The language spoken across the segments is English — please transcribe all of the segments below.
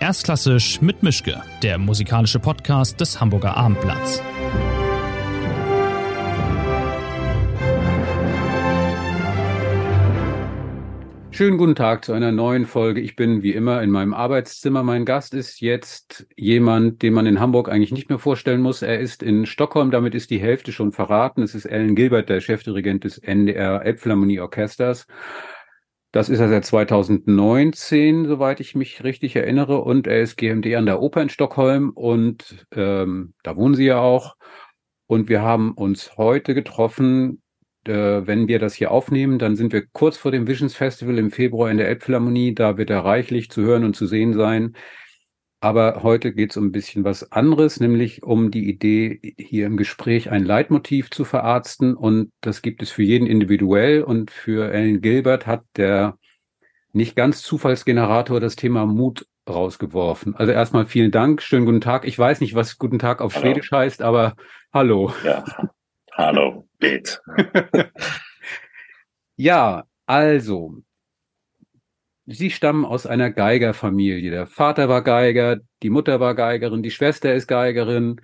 Erstklassisch mit Mischke, der musikalische Podcast des Hamburger Abendblatts. Schönen guten Tag zu einer neuen Folge. Ich bin wie immer in meinem Arbeitszimmer. Mein Gast ist jetzt jemand, den man in Hamburg eigentlich nicht mehr vorstellen muss. Er ist in Stockholm, damit ist die Hälfte schon verraten. Es ist Alan Gilbert, der Chefdirigent des NDR Elbphilharmonie Orchesters. Das ist er seit 2019, soweit ich mich richtig erinnere. Und er ist GMD an der Oper in Stockholm und ähm, da wohnen Sie ja auch. Und wir haben uns heute getroffen, äh, wenn wir das hier aufnehmen, dann sind wir kurz vor dem Visions Festival im Februar in der Elbphilharmonie. Da wird er reichlich zu hören und zu sehen sein. Aber heute geht es um ein bisschen was anderes, nämlich um die Idee, hier im Gespräch ein Leitmotiv zu verarzten. Und das gibt es für jeden individuell. Und für Alan Gilbert hat der nicht ganz Zufallsgenerator das Thema Mut rausgeworfen. Also erstmal vielen Dank, schönen guten Tag. Ich weiß nicht, was guten Tag auf hallo. Schwedisch heißt, aber hallo. Ja, hallo, Beth. ja, also, Sie stammen aus einer Geigerfamilie. Der Vater war Geiger, die Mutter war Geigerin, die Schwester ist Geigerin.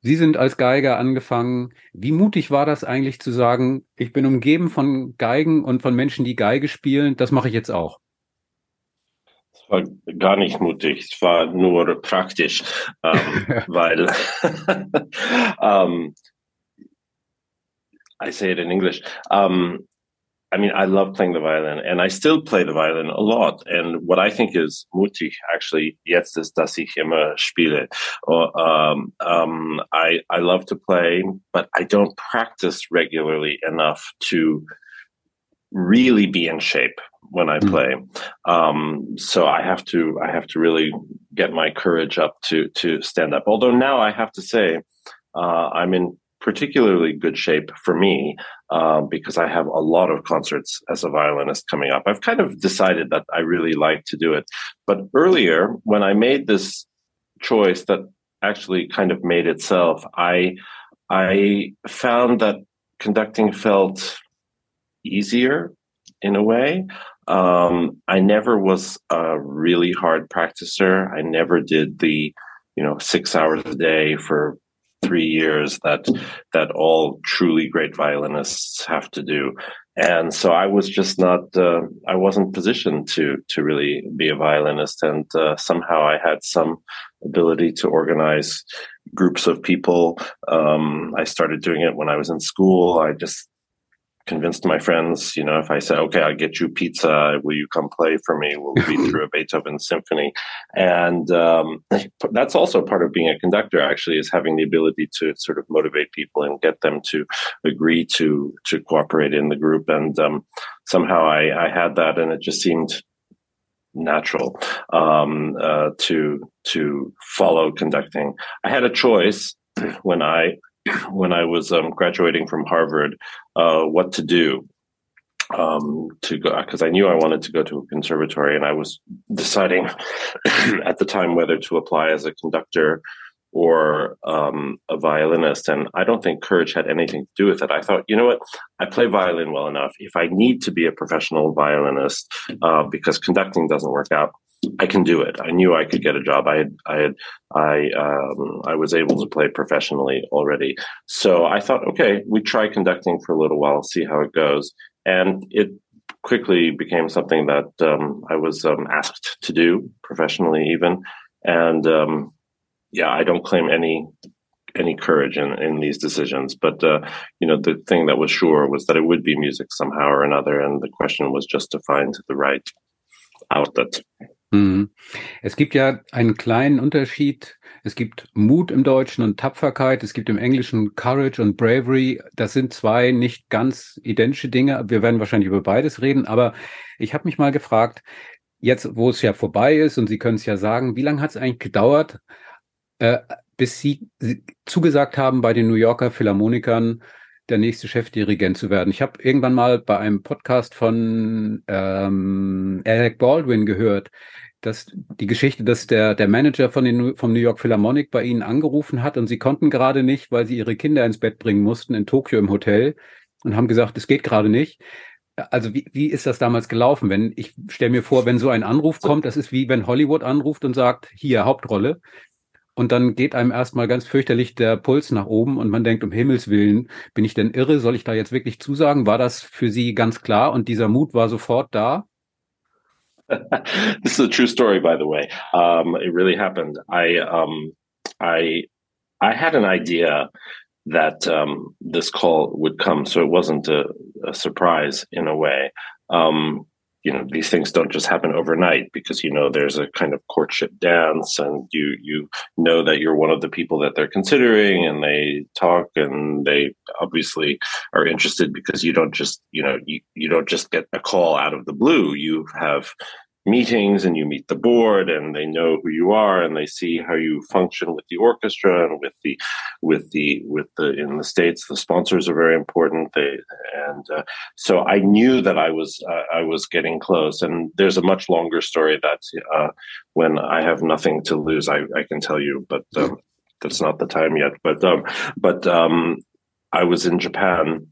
Sie sind als Geiger angefangen. Wie mutig war das eigentlich zu sagen, ich bin umgeben von Geigen und von Menschen, die Geige spielen, das mache ich jetzt auch? Es war gar nicht mutig, es war nur praktisch, ähm, weil um, I say it in English. Um, I mean, I love playing the violin and I still play the violin a lot. And what I think is mutig, actually, jetzt ist, dass ich immer spiele. Or, um, um, I, I love to play, but I don't practice regularly enough to really be in shape when I mm. play. Um, so I have to, I have to really get my courage up to, to stand up. Although now I have to say, uh, I'm in particularly good shape for me uh, because I have a lot of concerts as a violinist coming up. I've kind of decided that I really like to do it. But earlier, when I made this choice that actually kind of made itself, I I found that conducting felt easier in a way. Um, I never was a really hard practicer. I never did the you know six hours a day for three years that that all truly great violinists have to do. And so i was just not uh, i wasn't positioned to to really be a violinist. And uh, somehow i had some ability to organize groups of people. Um, i started doing it when i was in school. I just convinced my friends, you know, if I say, okay, I'll get you pizza, will you come play for me? We'll be through a Beethoven symphony. And um, that's also part of being a conductor, actually, is having the ability to sort of motivate people and get them to agree to, to cooperate in the group. And um, somehow I, I had that and it just seemed natural um, uh, to to follow conducting. I had a choice when I when I was um, graduating from Harvard uh, what to do um, to go because I knew I wanted to go to a conservatory, and I was deciding at the time whether to apply as a conductor or um, a violinist. And I don't think courage had anything to do with it. I thought, you know what, I play violin well enough. If I need to be a professional violinist uh, because conducting doesn't work out, I can do it. I knew I could get a job. I had, I had, I, um, I was able to play professionally already. So I thought, okay, we try conducting for a little while, see how it goes. And it quickly became something that um, I was um, asked to do professionally, even. And um, yeah, I don't claim any any courage in, in these decisions. But uh, you know, the thing that was sure was that it would be music somehow or another, and the question was just to find the right outlet. Mhm. Es gibt ja einen kleinen Unterschied. Es gibt Mut im Deutschen und Tapferkeit. Es gibt im Englischen Courage und Bravery. Das sind zwei nicht ganz identische Dinge. Wir werden wahrscheinlich über beides reden. Aber ich habe mich mal gefragt, jetzt wo es ja vorbei ist und Sie können es ja sagen, wie lange hat es eigentlich gedauert, äh, bis Sie zugesagt haben bei den New Yorker Philharmonikern, der nächste Chefdirigent zu werden. Ich habe irgendwann mal bei einem Podcast von ähm, Alec Baldwin gehört, dass die Geschichte, dass der, der Manager von den, vom New York Philharmonic bei ihnen angerufen hat und sie konnten gerade nicht, weil sie ihre Kinder ins Bett bringen mussten in Tokio im Hotel und haben gesagt, es geht gerade nicht. Also wie, wie ist das damals gelaufen? Wenn ich stelle mir vor, wenn so ein Anruf kommt, das ist wie wenn Hollywood anruft und sagt, hier Hauptrolle. Und dann geht einem erstmal ganz fürchterlich der Puls nach oben und man denkt, um Himmels Willen, bin ich denn irre? Soll ich da jetzt wirklich zusagen? War das für Sie ganz klar und dieser Mut war sofort da? this is a true story, by the way. Um, it really happened. I, um, I, I had an idea that um, this call would come, so it wasn't a, a surprise in a way. Um, you know these things don't just happen overnight because you know there's a kind of courtship dance and you you know that you're one of the people that they're considering and they talk and they obviously are interested because you don't just you know you, you don't just get a call out of the blue. You have meetings and you meet the board and they know who you are and they see how you function with the orchestra and with the with the with the in the states the sponsors are very important. They and uh, so i knew that i was uh, i was getting close. And there's a much longer story that uh, when i have nothing to lose i, I can tell you but um, that's not the time yet. But um, but um, i was in japan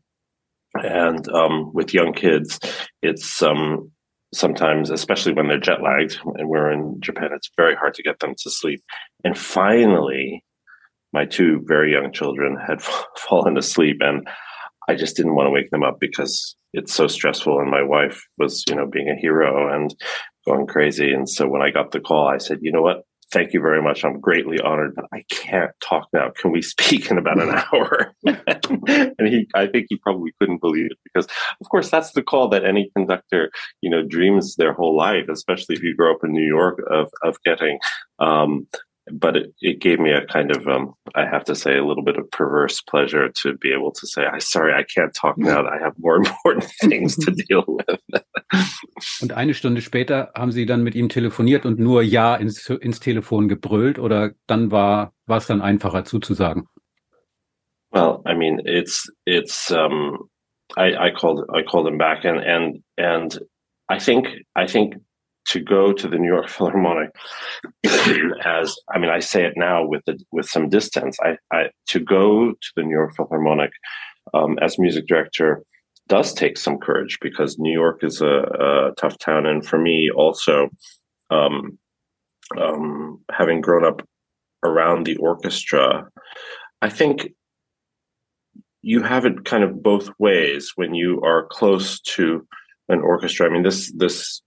and um, with young kids. It's um, sometimes, especially when they're jet lagged, and we're in Japan, it's very hard to get them to sleep. And finally, my two very young children had fallen asleep, and I just didn't want to wake them up because it's so stressful. And my wife was, you know, being a hero and going crazy. And so when I got the call, I said, you know what? Thank you very much. I'm greatly honored, but I can't talk now. Can we speak in about an hour? and he, I think he probably couldn't believe it because, of course, that's the call that any conductor, you know, dreams their whole life, especially if you grow up in New York, of of getting. Um, but it, it gave me a kind of um, I have to say a little bit of perverse pleasure to be able to say I sorry I can't talk now I have more important things to deal with. Und eine Stunde später haben Sie dann mit ihm telefoniert und nur ja ins, ins Telefon gebrüllt oder dann war es dann einfacher zuzusagen? Well, I mean it's it's um, I, I called I called him back and and and I think I think to go to the New York Philharmonic as I mean I say it now with the, with some distance I, I to go to the New York Philharmonic um, as music director does take some courage because New York is a, a tough town and for me also um, um, having grown up around the orchestra I think you have it kind of both ways when you are close to an orchestra. I mean, this this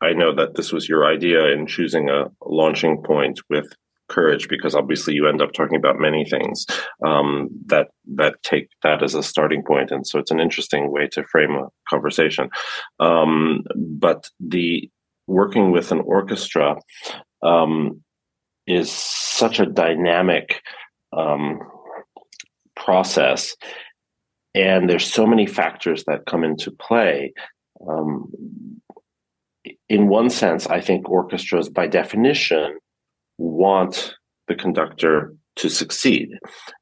I know that this was your idea in choosing a launching point with courage because obviously you end up talking about many things um, that that take that as a starting point and so it's an interesting way to frame a conversation. Um, but the working with an orchestra um, is such a dynamic um, process and there's so many factors that come into play. Um, in one sense, I think orchestras, by definition, want the conductor to succeed.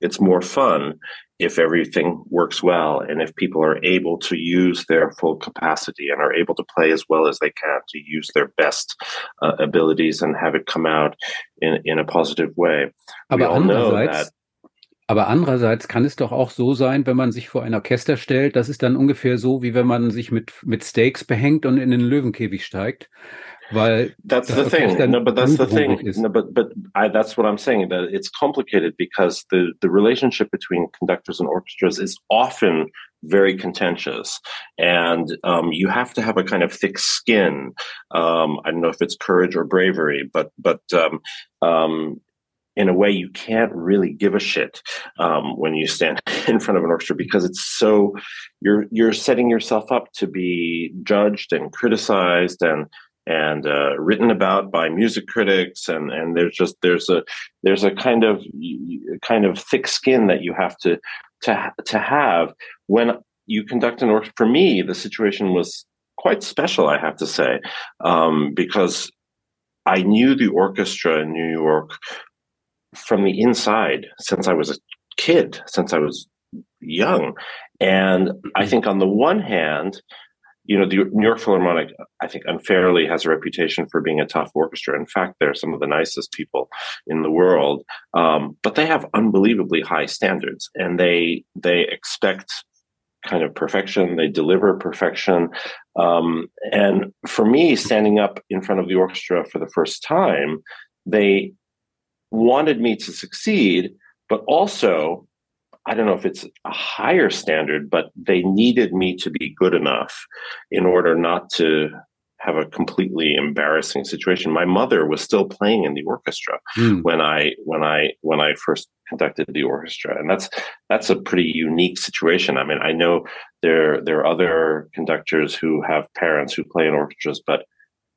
It's more fun if everything works well and if people are able to use their full capacity and are able to play as well as they can to use their best uh, abilities and have it come out in, in a positive way. Aber we all know that Aber andererseits kann es doch auch so sein, wenn man sich vor ein Orchester stellt, das ist dann ungefähr so, wie wenn man sich mit, mit Steaks behängt und in den Löwenkäfig steigt. Weil that's the thing. No, but that's the thing. No, but but I, that's what I'm saying. That it's complicated because the the relationship between conductors and orchestras is often very contentious, and um, you have to have a kind of thick skin. Um, I don't know if it's courage or bravery, but but um, um in a way you can't really give a shit um, when you stand in front of an orchestra because it's so you're you're setting yourself up to be judged and criticized and and uh, written about by music critics and and there's just there's a there's a kind of kind of thick skin that you have to to to have when you conduct an orchestra for me the situation was quite special i have to say um, because I knew the orchestra in New York from the inside since I was a kid, since I was young. And I mm-hmm. think on the one hand, you know, the New York Philharmonic, I think unfairly has a reputation for being a tough orchestra. In fact, they're some of the nicest people in the world. Um, but they have unbelievably high standards and they, they expect kind of perfection. They deliver perfection. Um, and for me, standing up in front of the orchestra for the first time, they wanted me to succeed, but also, I don't know if it's a higher standard, but they needed me to be good enough in order not to have a completely embarrassing situation. My mother was still playing in the orchestra mm. when I when I when I first conducted the orchestra, and that's that's a pretty unique situation. I mean, I know there there are other conductors who have parents who play in orchestras, but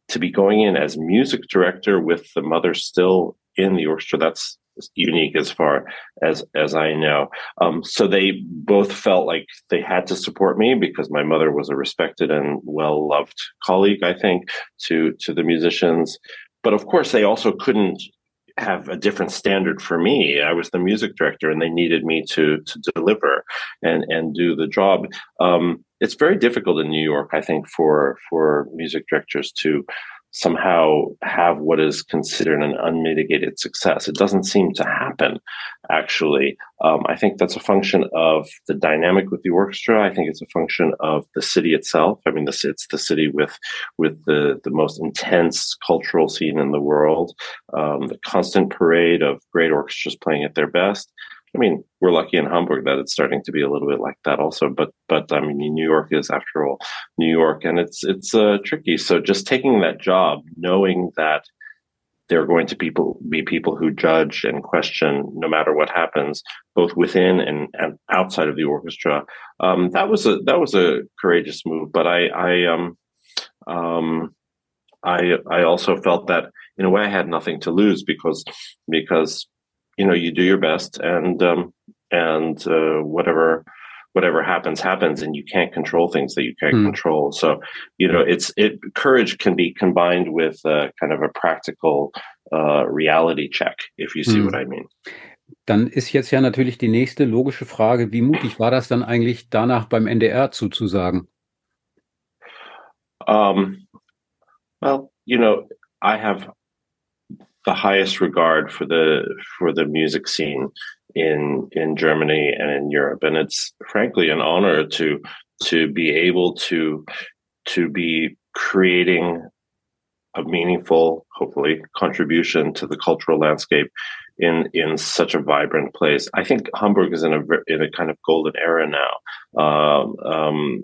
to be going in as music director with the mother still in the orchestra, that's unique as far as as I know. Um, so they both felt like they had to support me because my mother was a respected and well loved colleague. I think to to the musicians, but of course they also couldn't have a different standard for me. I was the music director, and they needed me to to deliver and and do the job. Um, it's very difficult in New York, I think, for for music directors to somehow have what is considered an unmitigated success. It doesn't seem to happen, actually. Um, I think that's a function of the dynamic with the orchestra. I think it's a function of the city itself. I mean, this, it's the city with with the, the most intense cultural scene in the world, um, the constant parade of great orchestras playing at their best. I mean, we're lucky in Hamburg that it's starting to be a little bit like that also. But but I mean, New York is after all New York, and it's it's uh, tricky. So just taking that job, knowing that there are going to people be people who judge and question no matter what happens, both within and, and outside of the orchestra. Um, that was a that was a courageous move. But I I um um I I also felt that in a way I had nothing to lose because because you know you do your best and um, and uh, whatever whatever happens happens and you can't control things that you can't mm. control so you know it's it courage can be combined with uh, kind of a practical uh, reality check if you see mm. what i mean Dann ist jetzt ja natürlich die nächste logische Frage, wie mutig war das dann eigentlich danach beim NDR zuzusagen? Um, well, you know, I have the highest regard for the for the music scene in in Germany and in Europe, and it's frankly an honor to to be able to to be creating a meaningful, hopefully, contribution to the cultural landscape in in such a vibrant place. I think Hamburg is in a in a kind of golden era now. Um, um,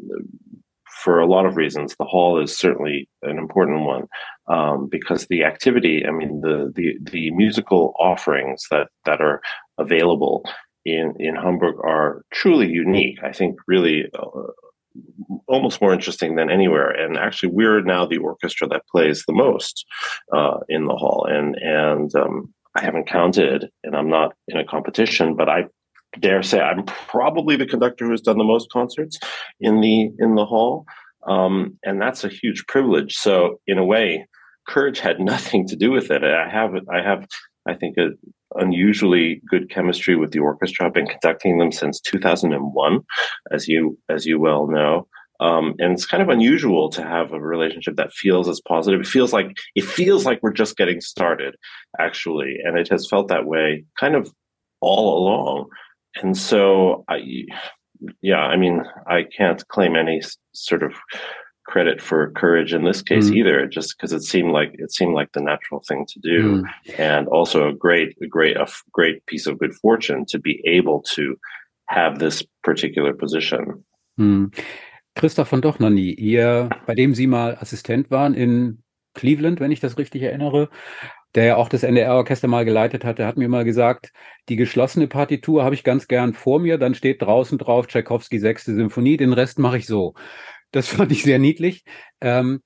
for a lot of reasons, the hall is certainly an important one um, because the activity, I mean, the, the the musical offerings that that are available in in Hamburg are truly unique. I think really. Uh, almost more interesting than anywhere. And actually, we're now the orchestra that plays the most uh, in the hall. And and um, I haven't counted, and I'm not in a competition, but I dare say I'm probably the conductor who has done the most concerts in the in the hall, um, and that's a huge privilege. So in a way, courage had nothing to do with it. I have I have I think a unusually good chemistry with the orchestra. I've been conducting them since 2001, as you as you well know. Um, and it's kind of unusual to have a relationship that feels as positive. It feels like it feels like we're just getting started, actually, and it has felt that way kind of all along. And so I, yeah, I mean, I can't claim any sort of credit for courage in this case mm. either, just because it seemed like it seemed like the natural thing to do, mm. and also a great, a great, a great piece of good fortune to be able to have this particular position. Mm. Christoph von Dohnányi, ihr, bei dem Sie mal Assistent waren in Cleveland, wenn ich das richtig erinnere, der ja auch das NDR-Orchester mal geleitet hat, der hat mir mal gesagt, die geschlossene Partitur habe ich ganz gern vor mir, dann steht draußen drauf Tchaikovsky sechste Symphonie, den Rest mache ich so. Das fand ich sehr niedlich. Ähm,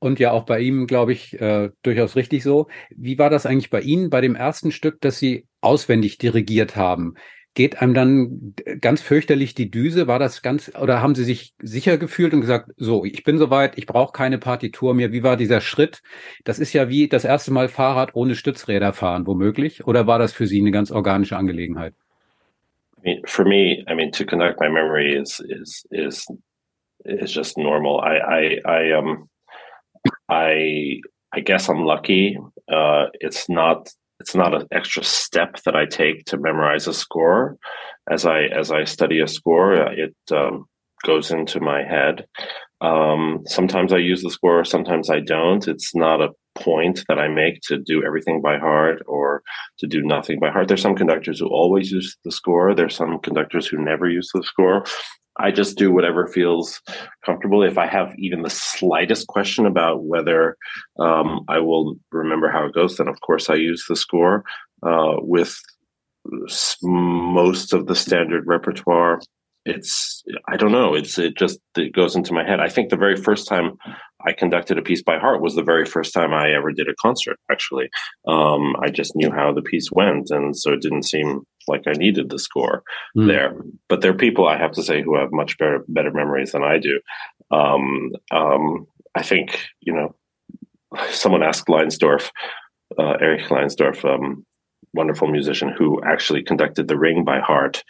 und ja auch bei ihm, glaube ich, äh, durchaus richtig so. Wie war das eigentlich bei Ihnen bei dem ersten Stück, das Sie auswendig dirigiert haben? Geht einem dann ganz fürchterlich die Düse? War das ganz, oder haben Sie sich sicher gefühlt und gesagt, so, ich bin soweit, ich brauche keine Partitur mehr? Wie war dieser Schritt? Das ist ja wie das erste Mal Fahrrad ohne Stützräder fahren, womöglich. Oder war das für Sie eine ganz organische Angelegenheit? I mean, for me, I mean, to conduct my memory is is is is just normal. I I I um I I guess I'm lucky. Uh, it's not it's not an extra step that I take to memorize a score. As I as I study a score, it um, goes into my head. Um, sometimes I use the score, sometimes I don't. It's not a point that I make to do everything by heart or to do nothing by heart. There's some conductors who always use the score. There's some conductors who never use the score. I just do whatever feels comfortable. If I have even the slightest question about whether um, I will remember how it goes, then of course I use the score. Uh, with most of the standard repertoire, it's I don't know. It's it just it goes into my head. I think the very first time I conducted a piece by heart was the very first time I ever did a concert. Actually, um, I just knew how the piece went, and so it didn't seem like I needed the score mm. there. But there are people I have to say who have much better better memories than I do. Um, um, I think you know someone asked Leinsdorf, uh, Erich Leinsdorf, um, wonderful musician who actually conducted the Ring by heart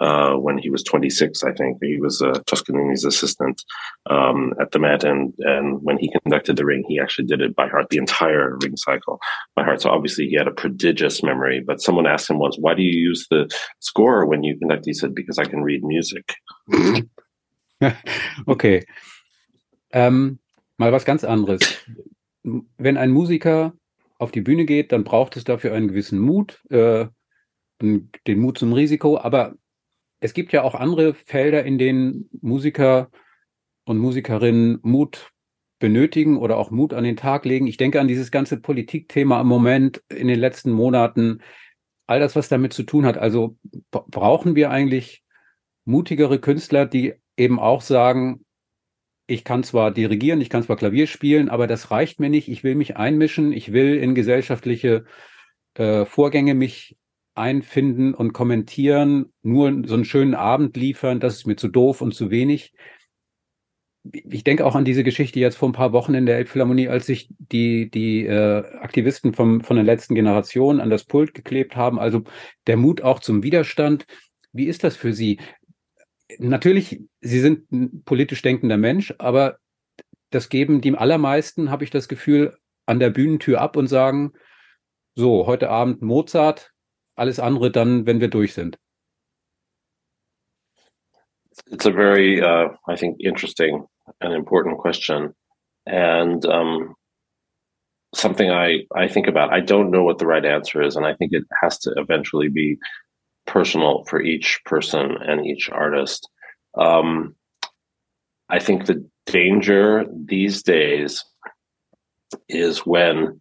uh, when he was 26. I think he was uh, Toscanini's assistant um, at the Met, and and when he conducted the Ring, he actually did it by heart, the entire Ring cycle by heart. So obviously, he had a prodigious memory. But someone asked him once, "Why do you use the score when you conduct?" He said, "Because I can read music." okay. Ähm, mal was ganz anderes. Wenn ein Musiker auf die Bühne geht, dann braucht es dafür einen gewissen Mut, äh, den Mut zum Risiko. Aber es gibt ja auch andere Felder, in denen Musiker und Musikerinnen Mut benötigen oder auch Mut an den Tag legen. Ich denke an dieses ganze Politikthema im Moment in den letzten Monaten, all das, was damit zu tun hat. Also brauchen wir eigentlich mutigere Künstler, die eben auch sagen, ich kann zwar dirigieren, ich kann zwar Klavier spielen, aber das reicht mir nicht. Ich will mich einmischen, ich will in gesellschaftliche äh, Vorgänge mich einfinden und kommentieren, nur so einen schönen Abend liefern, das ist mir zu doof und zu wenig. Ich denke auch an diese Geschichte jetzt vor ein paar Wochen in der Elbphilharmonie, als sich die, die äh, Aktivisten vom, von der letzten Generation an das Pult geklebt haben. Also der Mut auch zum Widerstand. Wie ist das für Sie? Natürlich, Sie sind ein politisch denkender Mensch, aber das geben die allermeisten, habe ich das Gefühl, an der Bühnentür ab und sagen, so, heute Abend Mozart, alles andere dann, wenn wir durch sind. It's a very, uh, I think, interesting and important question. And um, something I, I think about. I don't know what the right answer is, and I think it has to eventually be personal for each person and each artist. Um, I think the danger these days is when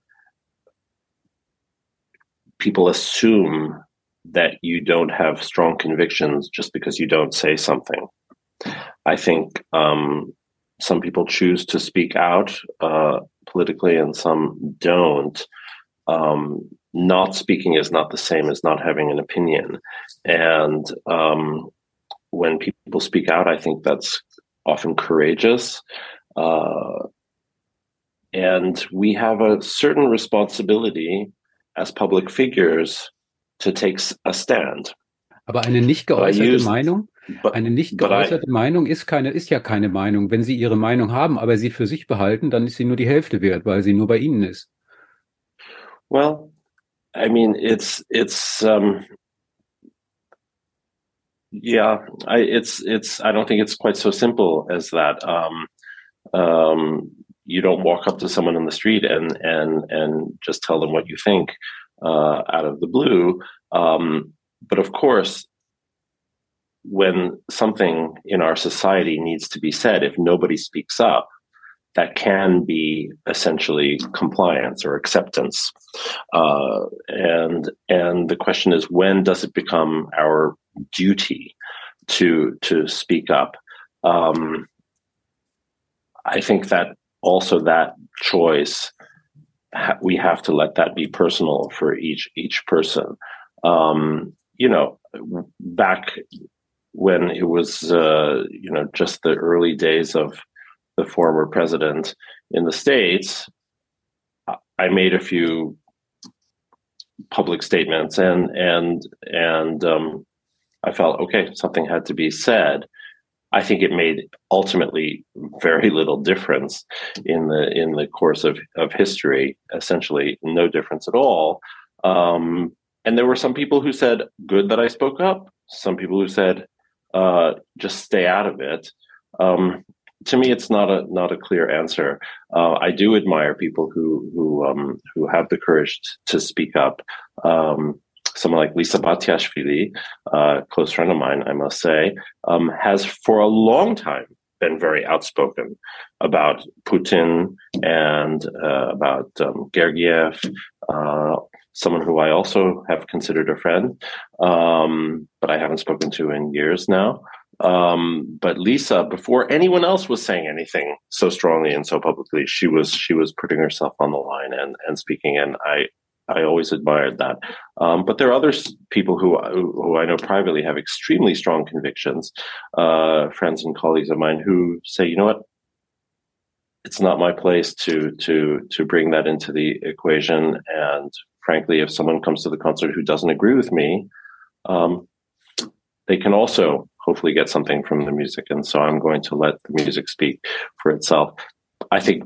people assume that you don't have strong convictions just because you don't say something. I think um, some people choose to speak out uh, politically and some don't. Um, not speaking is not the same as not having an opinion. And um, when people speak out, I think that's often courageous. Uh, and we have a certain responsibility as public figures to take a stand. Aber eine nicht geäußerte use, Meinung, but, eine nicht geäußerte I, Meinung ist keine, ist ja keine Meinung. Wenn Sie Ihre Meinung haben, aber sie für sich behalten, dann ist sie nur die Hälfte wert, weil sie nur bei Ihnen ist. Well, I mean, it's it's um, yeah, I, it's it's. I don't think it's quite so simple as that. Um, um, you don't walk up to someone in the street and and and just tell them what you think uh, out of the blue. Um, but of course, when something in our society needs to be said, if nobody speaks up, that can be essentially compliance or acceptance. Uh, and and the question is, when does it become our duty to to speak up? Um, I think that also that choice ha- we have to let that be personal for each each person. Um, you know, back when it was uh, you know just the early days of the former president in the states, I made a few public statements, and and and um, I felt okay, something had to be said. I think it made ultimately very little difference in the in the course of of history. Essentially, no difference at all. Um, and there were some people who said, "Good that I spoke up." Some people who said, uh, "Just stay out of it." Um, to me, it's not a not a clear answer. Uh, I do admire people who who um, who have the courage to speak up. Um, someone like Lisa Batiashvili, a uh, close friend of mine, I must say, um, has for a long time been very outspoken about Putin and uh, about um, Gergiev, uh, someone who I also have considered a friend, um, but I haven't spoken to in years now. Um, but Lisa, before anyone else was saying anything so strongly and so publicly, she was she was putting herself on the line and and speaking. And I I always admired that. Um, but there are other people who who I know privately have extremely strong convictions, uh, friends and colleagues of mine who say, you know what, it's not my place to to to bring that into the equation. And frankly, if someone comes to the concert who doesn't agree with me, um, they can also hopefully get something from the music. And so I'm going to let the music speak for itself. I think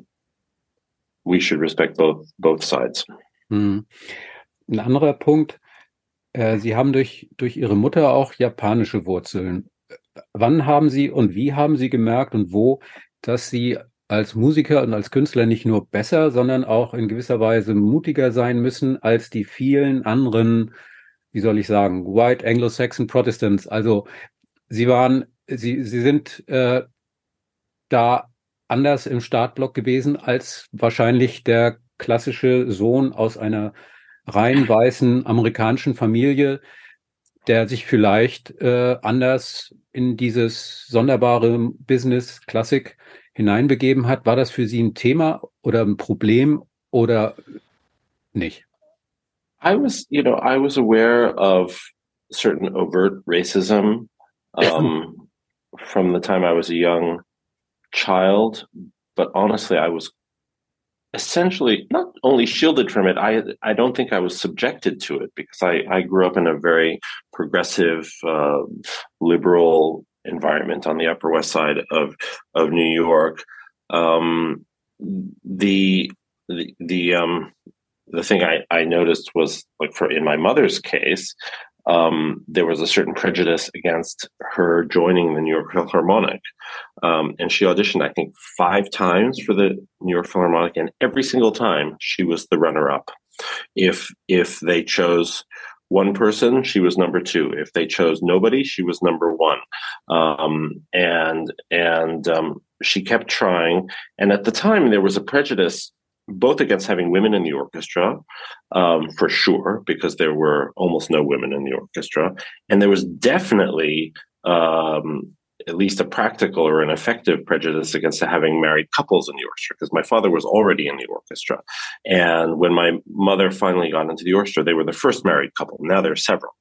we should respect both both sides. Hm. Ein anderer Punkt, äh, Sie haben durch, durch Ihre Mutter auch japanische Wurzeln. Wann haben Sie und wie haben Sie gemerkt und wo, dass Sie als Musiker und als Künstler nicht nur besser, sondern auch in gewisser Weise mutiger sein müssen als die vielen anderen, wie soll ich sagen, White Anglo-Saxon Protestants. Also Sie waren, Sie, Sie sind äh, da anders im Startblock gewesen als wahrscheinlich der klassische Sohn aus einer rein weißen amerikanischen Familie, der sich vielleicht äh, anders in dieses sonderbare Business Klassik hineinbegeben hat. War das für Sie ein Thema oder ein Problem oder nicht? I was, you know, I was aware of certain overt racism um, from the time I was a young child, but honestly, I was essentially not only shielded from it i i don't think i was subjected to it because i i grew up in a very progressive uh, liberal environment on the upper west side of of new york. Um, the the the um the thing I, I noticed was like for in my mother's case um, there was a certain prejudice against her joining the New York Philharmonic. Um, and she auditioned, I think, five times for the New York Philharmonic, and every single time she was the runner-up. If if they chose one person, she was number two. If they chose nobody, she was number one. Um, and and um, she kept trying. And at the time, there was a prejudice both against having women in the orchestra, um, for sure, because there were almost no women in the orchestra, and there was definitely um, at least a practical or an effective prejudice against having married couples in the orchestra because my father was already in the orchestra. And when my mother finally got into the orchestra they were the first married couple. Now there are several.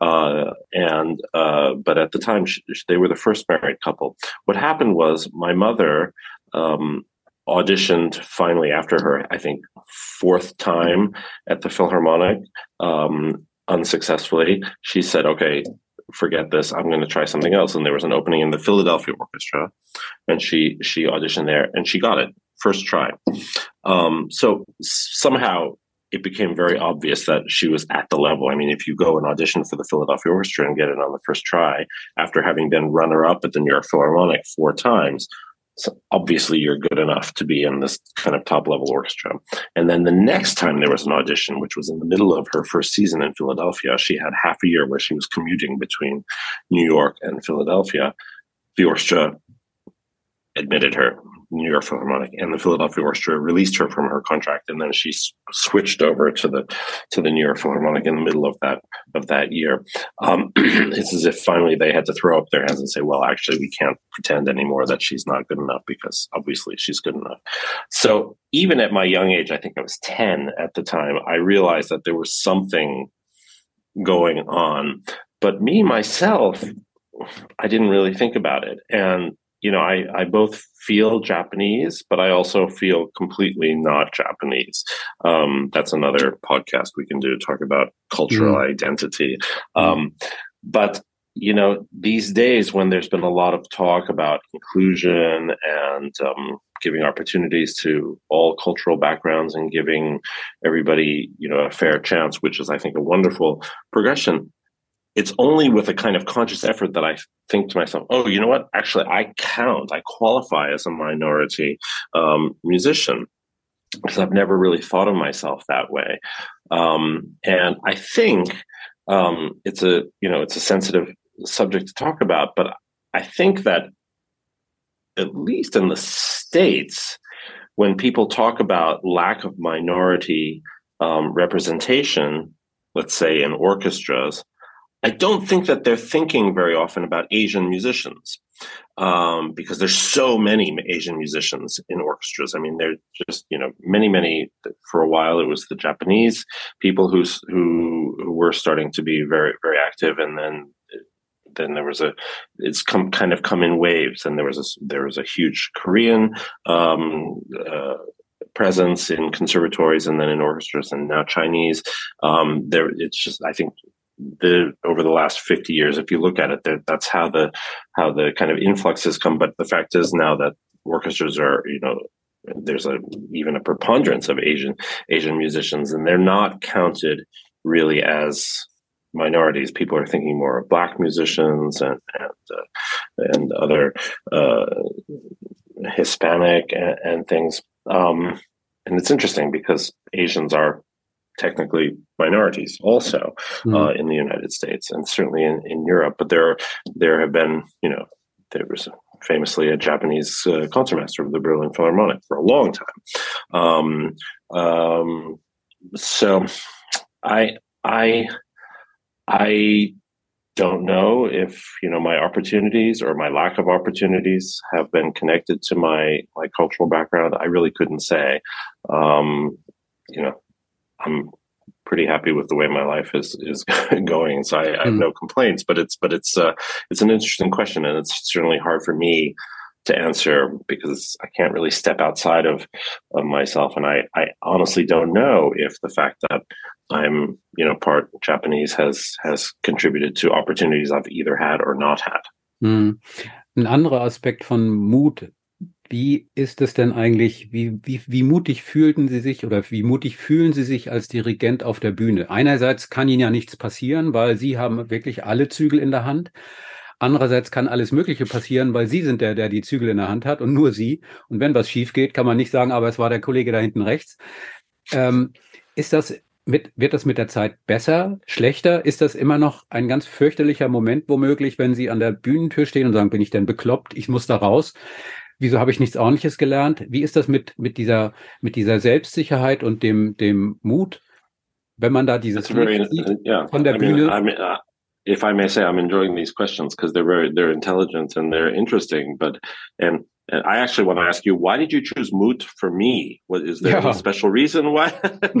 Uh, and uh, but at the time she, they were the first married couple. What happened was my mother um, auditioned finally after her, I think, fourth time at the Philharmonic, um, unsuccessfully. She said, okay, forget this. I'm going to try something else. And there was an opening in the Philadelphia Orchestra, and she she auditioned there, and she got it first try. Um, so somehow it became very obvious that she was at the level. I mean, if you go and audition for the Philadelphia Orchestra and get it on the first try, after having been runner up at the New York Philharmonic four times, so obviously you're good enough to be in this kind of top level orchestra. And then the next time there was an audition, which was in the middle of her first season in Philadelphia, she had half a year where she was commuting between New York and Philadelphia. The orchestra admitted her New York Philharmonic and the Philadelphia Orchestra released her from her contract, and then she s- switched over to the to the New York Philharmonic in the middle of that of that year. Um, it's as if finally they had to throw up their hands and say, "Well, actually, we can't pretend anymore that she's not good enough because obviously she's good enough." So even at my young age, I think I was ten at the time, I realized that there was something going on. But me myself, I didn't really think about it, and you know, I, I both feel Japanese, but I also feel completely not Japanese. Um, that's another podcast we can do to talk about cultural mm. identity. Um, but you know, these days when there's been a lot of talk about inclusion and um, giving opportunities to all cultural backgrounds and giving everybody, you know, a fair chance, which is, I think, a wonderful progression. It's only with a kind of conscious effort that I think to myself, oh, you know what? Actually, I count, I qualify as a minority um, musician because I've never really thought of myself that way. Um, and I think um, it's a you know it's a sensitive subject to talk about, but I think that at least in the states, when people talk about lack of minority um, representation, let's say in orchestras, I don't think that they're thinking very often about Asian musicians um, because there's so many Asian musicians in orchestras. I mean, they're just you know many many. For a while, it was the Japanese people who who, who were starting to be very very active, and then then there was a it's come kind of come in waves, and there was a there was a huge Korean. Um, uh, presence in conservatories and then in orchestras and now Chinese. Um, there, it's just I think the over the last 50 years if you look at it that, that's how the how the kind of influx has come. But the fact is now that orchestras are you know there's a even a preponderance of asian asian musicians and they're not counted really as minorities. People are thinking more of black musicians and and, uh, and other uh, hispanic and, and things. Um, and it's interesting because asians are technically minorities also mm. uh, in the United States and certainly in, in Europe. But there there have been, you know, there was famously a Japanese uh, concertmaster of the Berlin Philharmonic for a long time. Um, um, so I I I don't know if you know my opportunities or my lack of opportunities have been connected to my my cultural background. I really couldn't say. Um, you know, I'm pretty happy with the way my life is is going. So I, I have mm. no complaints. But it's but it's uh, it's an interesting question, and it's certainly hard for me to answer because I can't really step outside of, of myself, and I I honestly don't know if the fact that I'm you know part Japanese has has contributed to opportunities I've either had or not had. Mm. Ein anderer Aspekt von Mut Wie ist es denn eigentlich, wie, wie, wie mutig fühlten Sie sich oder wie mutig fühlen Sie sich als Dirigent auf der Bühne? Einerseits kann Ihnen ja nichts passieren, weil Sie haben wirklich alle Zügel in der Hand. Andererseits kann alles Mögliche passieren, weil Sie sind der, der die Zügel in der Hand hat und nur Sie. Und wenn was schief geht, kann man nicht sagen, aber es war der Kollege da hinten rechts. Ähm, ist das mit, wird das mit der Zeit besser, schlechter? Ist das immer noch ein ganz fürchterlicher Moment womöglich, wenn Sie an der Bühnentür stehen und sagen, bin ich denn bekloppt? Ich muss da raus. Wieso habe ich nichts ordentliches gelernt? Wie ist das mit, mit dieser, mit dieser Selbstsicherheit und dem, dem Mut, wenn man da dieses very, sieht, yeah. von der I Bühne? Mean, I mean, uh, if I may say, I'm enjoying these questions because they're very, they're intelligent and they're interesting, but, and and I actually want to ask you, why did you choose Moot for me? What is there yeah. a special reason why?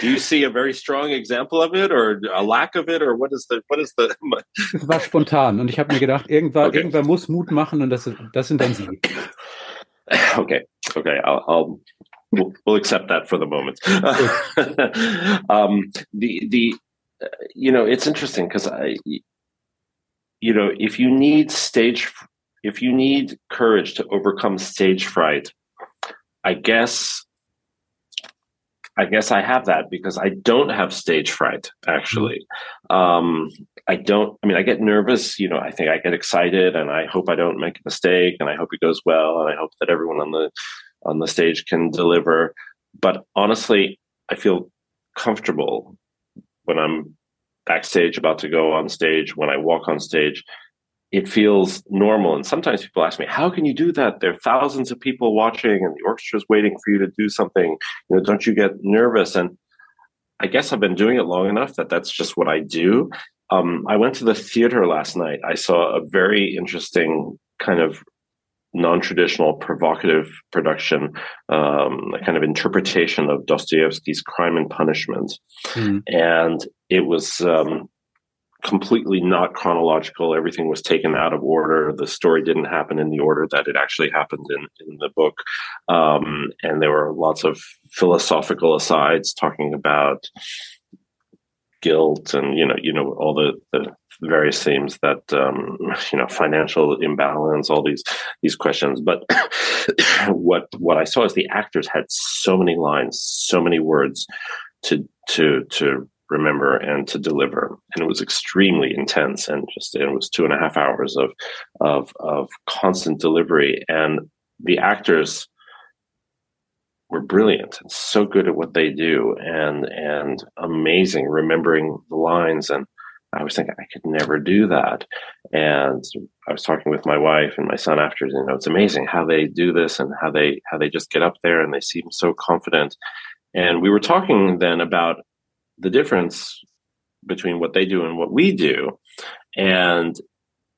Do you see a very strong example of it or a lack of it or what is the what is the Es war spontan und ich habe mir gedacht, irgendwer, okay. muss Mut machen und das, das sind dann Sie. Okay, okay, I'll, I'll we'll, we'll accept that for the moment. um, the the uh, you know it's interesting because I you know if you need stage if you need courage to overcome stage fright, I guess I guess I have that because I don't have stage fright actually. Um, I don't I mean I get nervous, you know, I think I get excited and I hope I don't make a mistake and I hope it goes well and I hope that everyone on the on the stage can deliver. But honestly, I feel comfortable when I'm backstage about to go on stage, when I walk on stage it feels normal. And sometimes people ask me, how can you do that? There are thousands of people watching and the orchestra is waiting for you to do something. You know, don't you get nervous? And I guess I've been doing it long enough that that's just what I do. Um, I went to the theater last night. I saw a very interesting kind of non-traditional provocative production um, a kind of interpretation of dostoevsky's crime and punishment mm. and it was um, completely not chronological. Everything was taken out of order. The story didn't happen in the order that it actually happened in, in the book. Um, and there were lots of philosophical asides talking about guilt and, you know, you know, all the, the various themes that, um, you know, financial imbalance, all these, these questions. But what, what I saw is the actors had so many lines, so many words to, to, to remember and to deliver. And it was extremely intense and just it was two and a half hours of of of constant delivery. And the actors were brilliant and so good at what they do and and amazing remembering the lines and I was thinking I could never do that. And I was talking with my wife and my son after, you know, it's amazing how they do this and how they how they just get up there and they seem so confident. And we were talking then about the difference between what they do and what we do. And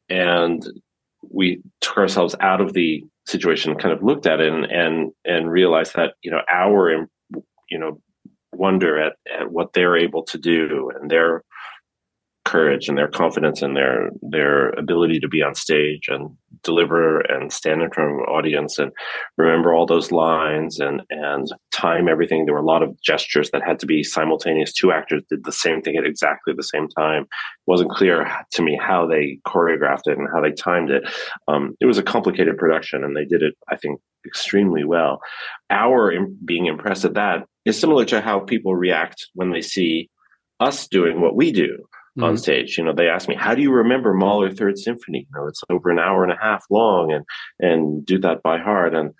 and we took ourselves out of the situation, kind of looked at it and and, and realized that, you know, our you know wonder at, at what they're able to do and their courage and their confidence and their their ability to be on stage and deliver and stand in front of an audience and remember all those lines and and time everything. There were a lot of gestures that had to be simultaneous. Two actors did the same thing at exactly the same time. It wasn't clear to me how they choreographed it and how they timed it. Um, it was a complicated production and they did it i think extremely well. Our being impressed at that is similar to how people react when they see us doing what we do mm-hmm. on stage. You know, they ask me, "How do you remember Mahler Third Symphony?" You know, it's over an hour and a half long, and and do that by heart. And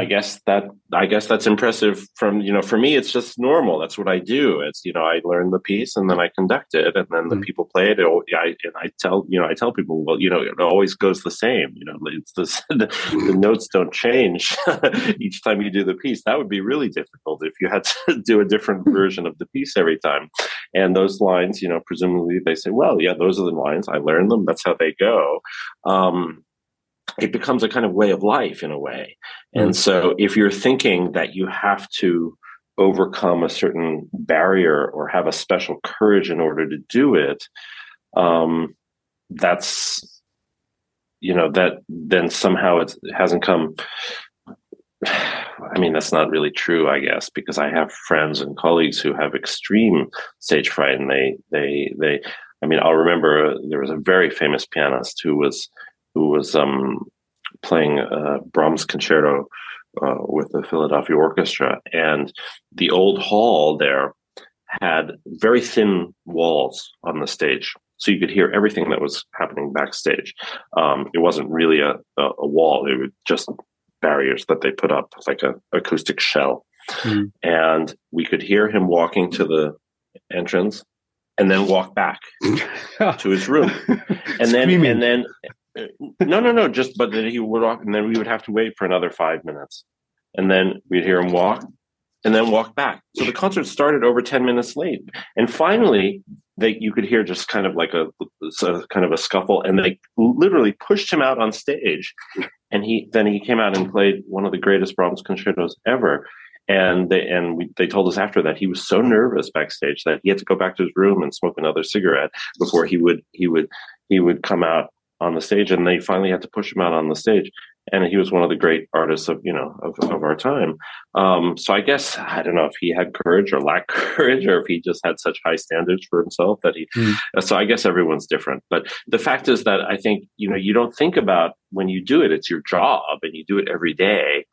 I guess that I guess that's impressive. From you know, for me, it's just normal. That's what I do. It's you know, I learn the piece and then I conduct it, and then the mm. people play it. I and I tell you know, I tell people, well, you know, it always goes the same. You know, it's the the, the notes don't change each time you do the piece. That would be really difficult if you had to do a different version of the piece every time. And those lines, you know, presumably they say, well, yeah, those are the lines. I learned them. That's how they go. Um, it becomes a kind of way of life in a way. And mm. so if you're thinking that you have to overcome a certain barrier or have a special courage in order to do it, um, that's, you know, that then somehow it hasn't come. I mean, that's not really true, I guess, because I have friends and colleagues who have extreme stage fright and they, they, they, I mean, I'll remember there was a very famous pianist who was who was um, playing uh, Brahms concerto uh, with the Philadelphia Orchestra, and the old hall there had very thin walls on the stage, so you could hear everything that was happening backstage. Um, it wasn't really a, a, a, wall; it was just barriers that they put up, like an acoustic shell. Mm. And we could hear him walking to the entrance and then walk back to his room and then and then Uh, no, no, no. Just but then he would walk, and then we would have to wait for another five minutes, and then we'd hear him walk, and then walk back. So the concert started over ten minutes late, and finally, they you could hear just kind of like a, a kind of a scuffle, and they literally pushed him out on stage, and he then he came out and played one of the greatest Brahms concertos ever. And they and we, they told us after that he was so nervous backstage that he had to go back to his room and smoke another cigarette before he would he would he would come out on the stage and they finally had to push him out on the stage. And he was one of the great artists of you know of, of our time. Um, so i guess i don't know if he had courage or lacked courage or if he just had such high standards for himself that he mm. so i guess everyone's different. But the fact is that i think you know you don't think about when you do it it's your job and you do it every day.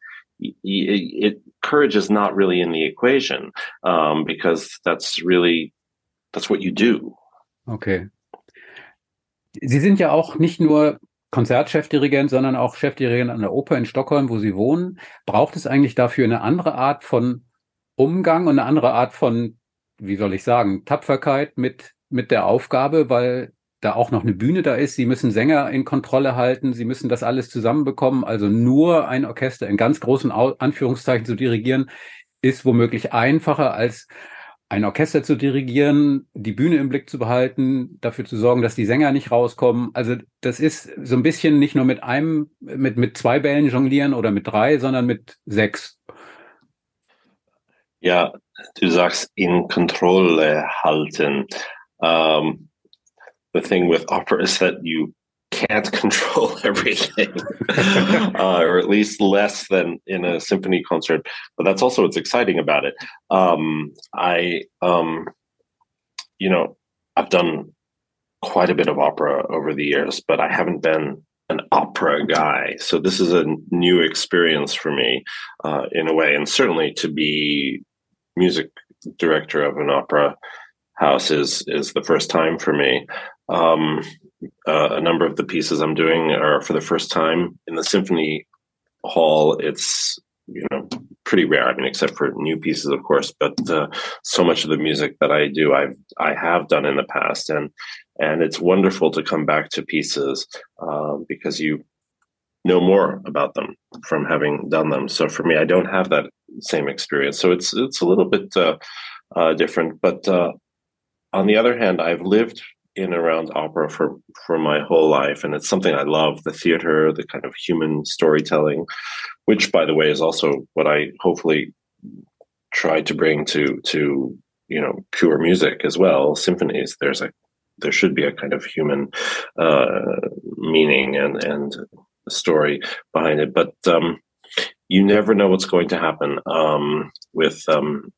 It, it, courage is not really in the equation um, because that's really that's what you do. Okay Sie sind ja auch nicht nur Konzertchefdirigent, sondern auch Chefdirigent an der Oper in Stockholm, wo Sie wohnen. Braucht es eigentlich dafür eine andere Art von Umgang und eine andere Art von, wie soll ich sagen, Tapferkeit mit, mit der Aufgabe, weil da auch noch eine Bühne da ist. Sie müssen Sänger in Kontrolle halten. Sie müssen das alles zusammenbekommen. Also nur ein Orchester in ganz großen Anführungszeichen zu dirigieren, ist womöglich einfacher als ein Orchester zu dirigieren, die Bühne im Blick zu behalten, dafür zu sorgen, dass die Sänger nicht rauskommen. Also das ist so ein bisschen nicht nur mit einem, mit, mit zwei Bällen jonglieren oder mit drei, sondern mit sechs. Ja, du sagst in Kontrolle halten. Um, the thing with opera is that you can't control everything, uh, or at least less than in a symphony concert. But that's also what's exciting about it. Um, I, um, you know, I've done quite a bit of opera over the years, but I haven't been an opera guy. So this is a new experience for me uh, in a way, and certainly to be music director of an opera house is is the first time for me. Um, uh, a number of the pieces I'm doing are for the first time in the symphony hall. It's you know pretty rare. I mean, except for new pieces, of course. But uh, so much of the music that I do, I've I have done in the past, and and it's wonderful to come back to pieces uh, because you know more about them from having done them. So for me, I don't have that same experience. So it's it's a little bit uh, uh, different. But uh, on the other hand, I've lived in around opera for for my whole life, and it's something I love: the theater, the kind of human storytelling, which, by the way, is also what I hopefully try to bring to to you know pure music as well. Symphonies. There's a there should be a kind of human uh, meaning and and story behind it, but um, you never know what's going to happen um, with um,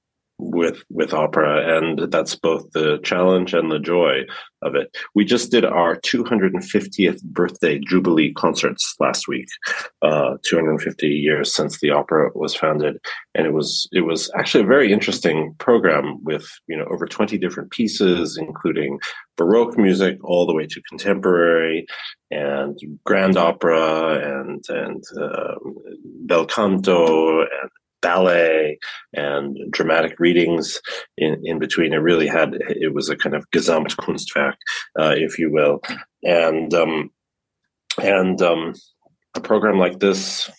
with with opera and that's both the challenge and the joy of it. We just did our 250th birthday jubilee concerts last week. Uh, 250 years since the opera was founded. And it was it was actually a very interesting program with you know over 20 different pieces including baroque music all the way to contemporary and grand opera and and uh, bel canto and ballet and dramatic readings in, in between. It really had, it was a kind of Gesamtkunstwerk, uh, if you will. And, um, and um, a program like this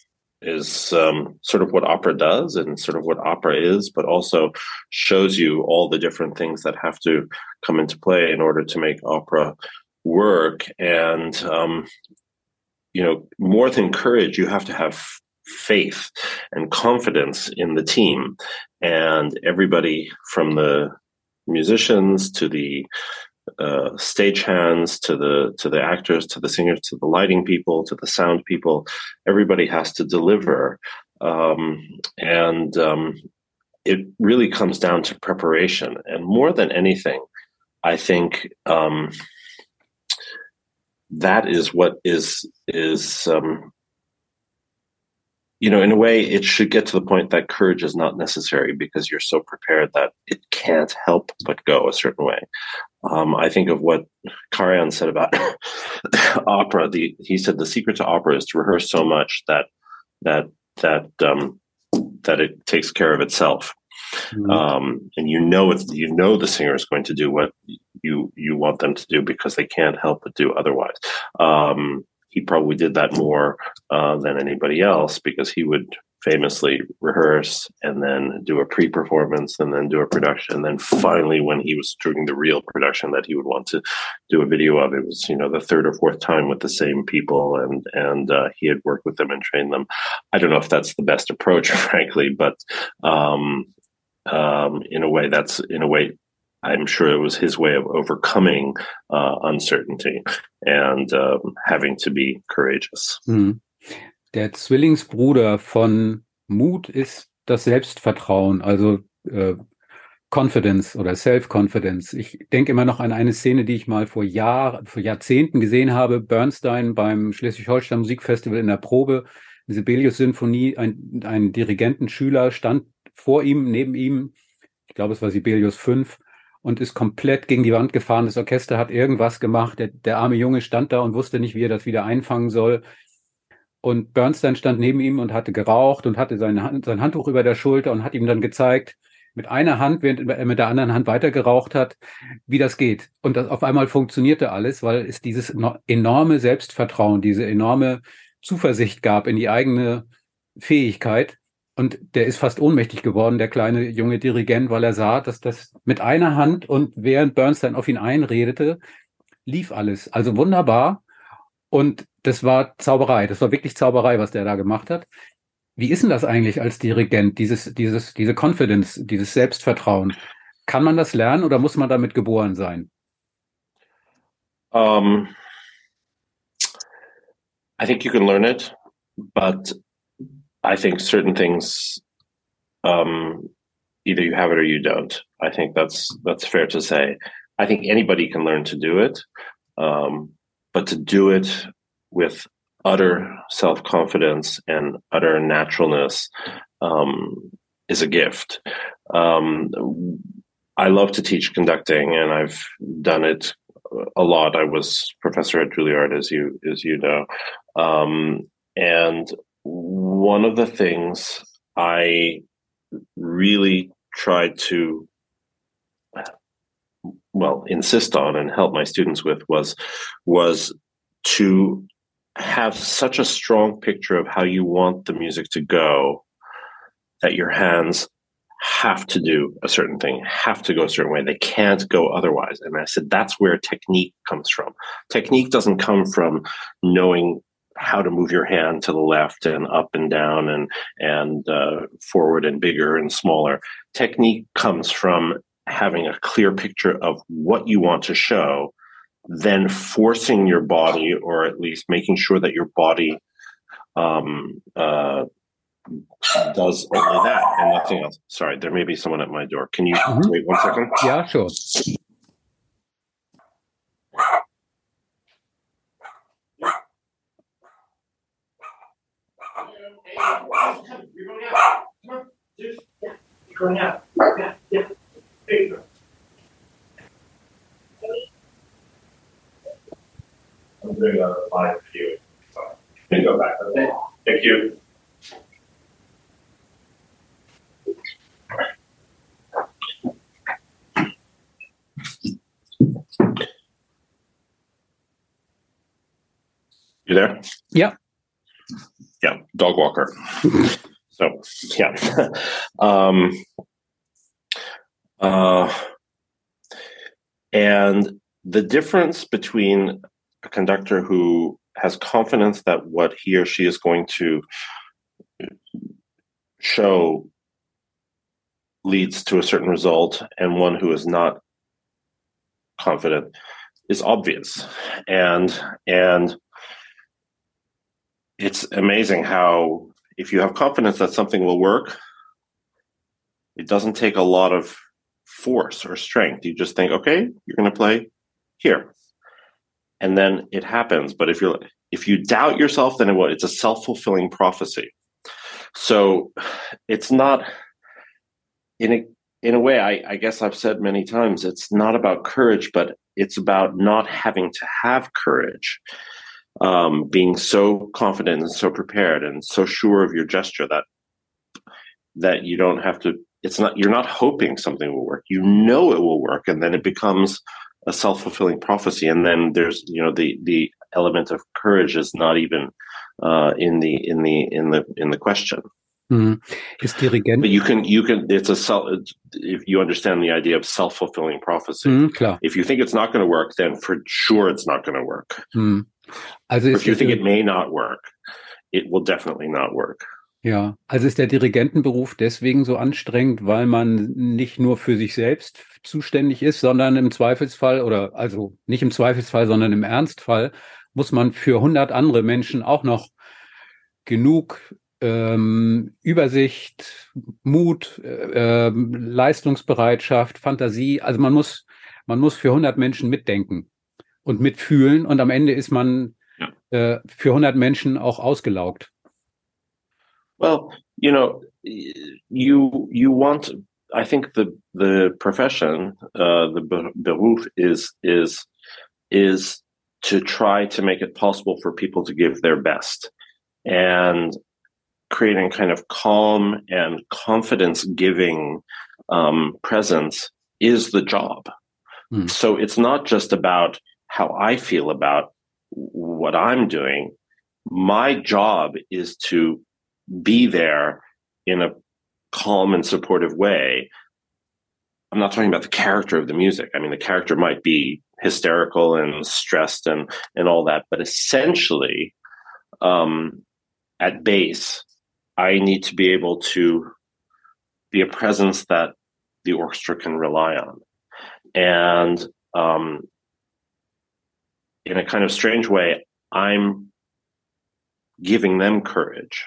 is um, sort of what opera does and sort of what opera is, but also shows you all the different things that have to come into play in order to make opera work. And, um, you know, more than courage, you have to have faith and confidence in the team. And everybody from the musicians to the uh, stagehands to the to the actors to the singers to the lighting people to the sound people everybody has to deliver um, and um, it really comes down to preparation and more than anything i think um, that is what is is um, you know, in a way, it should get to the point that courage is not necessary because you're so prepared that it can't help but go a certain way. Um, I think of what Karajan said about opera. The, he said the secret to opera is to rehearse so much that that that um, that it takes care of itself. Mm-hmm. Um, and you know it's you know the singer is going to do what you you want them to do because they can't help but do otherwise. Um, he probably did that more uh, than anybody else because he would famously rehearse and then do a pre-performance and then do a production. And then finally when he was doing the real production that he would want to do a video of it was you know the third or fourth time with the same people and and uh, he had worked with them and trained them. I don't know if that's the best approach frankly but um, um, in a way that's in a way I'm sure it was his way of overcoming uh, uncertainty and uh, having to be courageous. Hm. Der Zwillingsbruder von Mut ist das Selbstvertrauen, also äh, Confidence oder Self-Confidence. Ich denke immer noch an eine Szene, die ich mal vor Jahren, vor Jahrzehnten gesehen habe. Bernstein beim Schleswig-Holstein Musikfestival in der Probe, Sibelius-Sinfonie, ein, ein Dirigentenschüler stand vor ihm, neben ihm, ich glaube, es war Sibelius 5, und ist komplett gegen die Wand gefahren. Das Orchester hat irgendwas gemacht. Der, der arme Junge stand da und wusste nicht, wie er das wieder einfangen soll. Und Bernstein stand neben ihm und hatte geraucht und hatte sein, sein Handtuch über der Schulter und hat ihm dann gezeigt, mit einer Hand, während er mit der anderen Hand weiter geraucht hat, wie das geht. Und das auf einmal funktionierte alles, weil es dieses enorme Selbstvertrauen, diese enorme Zuversicht gab in die eigene Fähigkeit, und der ist fast ohnmächtig geworden, der kleine junge Dirigent, weil er sah, dass das mit einer Hand und während Bernstein auf ihn einredete, lief alles. Also wunderbar. Und das war Zauberei. Das war wirklich Zauberei, was der da gemacht hat. Wie ist denn das eigentlich als Dirigent, dieses, dieses, diese Confidence, dieses Selbstvertrauen? Kann man das lernen oder muss man damit geboren sein? Um, I think you can learn it, but I think certain things, um, either you have it or you don't. I think that's that's fair to say. I think anybody can learn to do it, um, but to do it with utter self confidence and utter naturalness um, is a gift. Um, I love to teach conducting, and I've done it a lot. I was professor at Juilliard, as you as you know, um, and one of the things I really tried to well insist on and help my students with was was to have such a strong picture of how you want the music to go that your hands have to do a certain thing, have to go a certain way. They can't go otherwise. And I said, that's where technique comes from. Technique doesn't come from knowing how to move your hand to the left and up and down and and uh, forward and bigger and smaller. Technique comes from having a clear picture of what you want to show, then forcing your body, or at least making sure that your body um, uh, does only that and nothing else. Sorry, there may be someone at my door. Can you mm-hmm. wait one second? Yeah, sure. You're going out. Come on. There you go. I'm doing a live back. Okay. Thank you. You there? Yeah yeah, dog walker. so yeah, um, uh, and the difference between a conductor who has confidence that what he or she is going to show leads to a certain result and one who is not confident is obvious and and it's amazing how if you have confidence that something will work, it doesn't take a lot of force or strength. You just think, okay, you're going to play here, and then it happens. But if you're if you doubt yourself, then it will. It's a self fulfilling prophecy. So it's not in a in a way. I, I guess I've said many times it's not about courage, but it's about not having to have courage um, being so confident and so prepared and so sure of your gesture that that you don't have to it's not you're not hoping something will work. You know it will work and then it becomes a self-fulfilling prophecy. And then there's you know the the element of courage is not even uh, in the in the in the in the question. Mm. Ist Dirigent but you can you can it's a self if you understand the idea of self-fulfilling prophecy. Mm, if you think it's not going to work then for sure it's not going to work. Mm. Also if you think it may not work, it will definitely not work. Ja, also ist der Dirigentenberuf deswegen so anstrengend, weil man nicht nur für sich selbst zuständig ist, sondern im Zweifelsfall oder also nicht im Zweifelsfall, sondern im Ernstfall muss man für 100 andere Menschen auch noch genug ähm, Übersicht, Mut, äh, Leistungsbereitschaft, Fantasie, also man muss man muss für 100 Menschen mitdenken und mitfühlen und am Ende ist man ja. äh, für 100 Menschen auch ausgelaugt. Well, you know, you you want. I think the the profession, uh, the beruf is is is to try to make it possible for people to give their best and creating kind of calm and confidence giving um, presence is the job. Mm. So it's not just about how I feel about what I'm doing. My job is to be there in a calm and supportive way. I'm not talking about the character of the music. I mean, the character might be hysterical and stressed and and all that, but essentially, um, at base, I need to be able to be a presence that the orchestra can rely on, and um, in a kind of strange way, I'm giving them courage.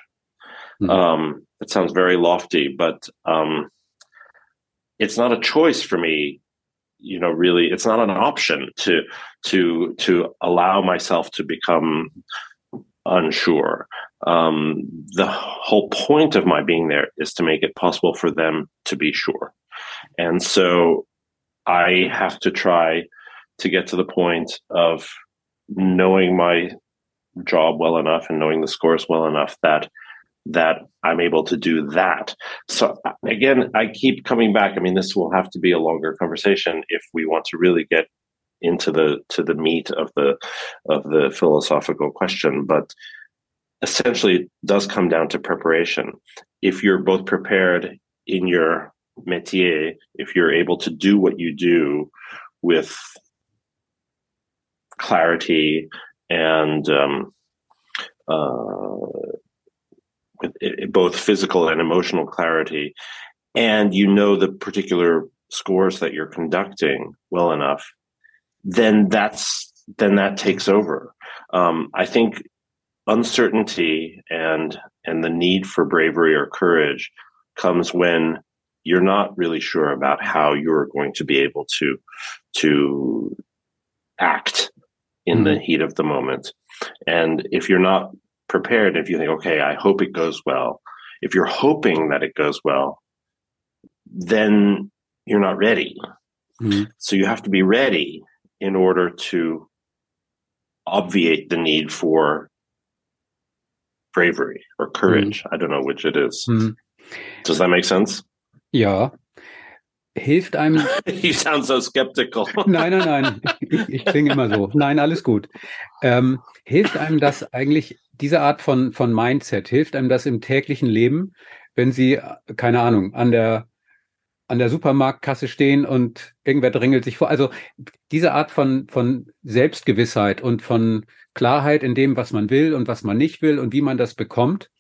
Mm-hmm. Um, it sounds very lofty, but um, it's not a choice for me. You know, really, it's not an option to to to allow myself to become unsure. Um, the whole point of my being there is to make it possible for them to be sure. And so I have to try to get to the point of knowing my job well enough and knowing the scores well enough that that I'm able to do that. So again, I keep coming back. I mean, this will have to be a longer conversation if we want to really get into the to the meat of the of the philosophical question. But essentially, it does come down to preparation. If you're both prepared in your métier, if you're able to do what you do with clarity and um, uh, both physical and emotional clarity, and you know the particular scores that you're conducting well enough, then that's then that takes over. Um, I think uncertainty and and the need for bravery or courage comes when you're not really sure about how you're going to be able to to act in the mm-hmm. heat of the moment. And if you're not prepared, if you think, okay, I hope it goes well, if you're hoping that it goes well, then you're not ready. Mm-hmm. So you have to be ready in order to obviate the need for bravery or courage. Mm-hmm. I don't know which it is. Mm-hmm. Does that make sense? Ja. Hilft einem. you sound so skeptical. nein, nein, nein. Ich, ich klinge immer so. Nein, alles gut. Ähm, hilft einem das eigentlich, diese Art von, von Mindset, hilft einem das im täglichen Leben, wenn Sie, keine Ahnung, an der, an der Supermarktkasse stehen und irgendwer drängelt sich vor. Also diese Art von, von Selbstgewissheit und von Klarheit in dem, was man will und was man nicht will und wie man das bekommt,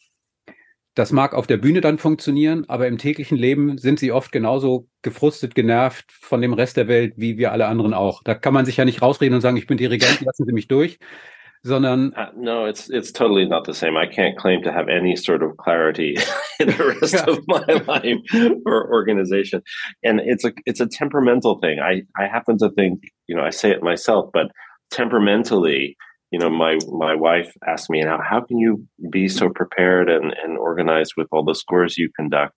das mag auf der Bühne dann funktionieren, aber im täglichen Leben sind sie oft genauso gefrustet, genervt von dem Rest der Welt, wie wir alle anderen auch. Da kann man sich ja nicht rausreden und sagen, ich bin Dirigent, lassen Sie mich durch, sondern uh, no, it's it's totally not the same. I can't claim to have any sort of clarity in the rest yeah. of my life or organization, and it's a it's a temperamental thing. I I happen to think, you know, I say it myself, but temperamentally you know, my my wife asked me, "Now, how can you be so prepared and, and organized with all the scores you conduct,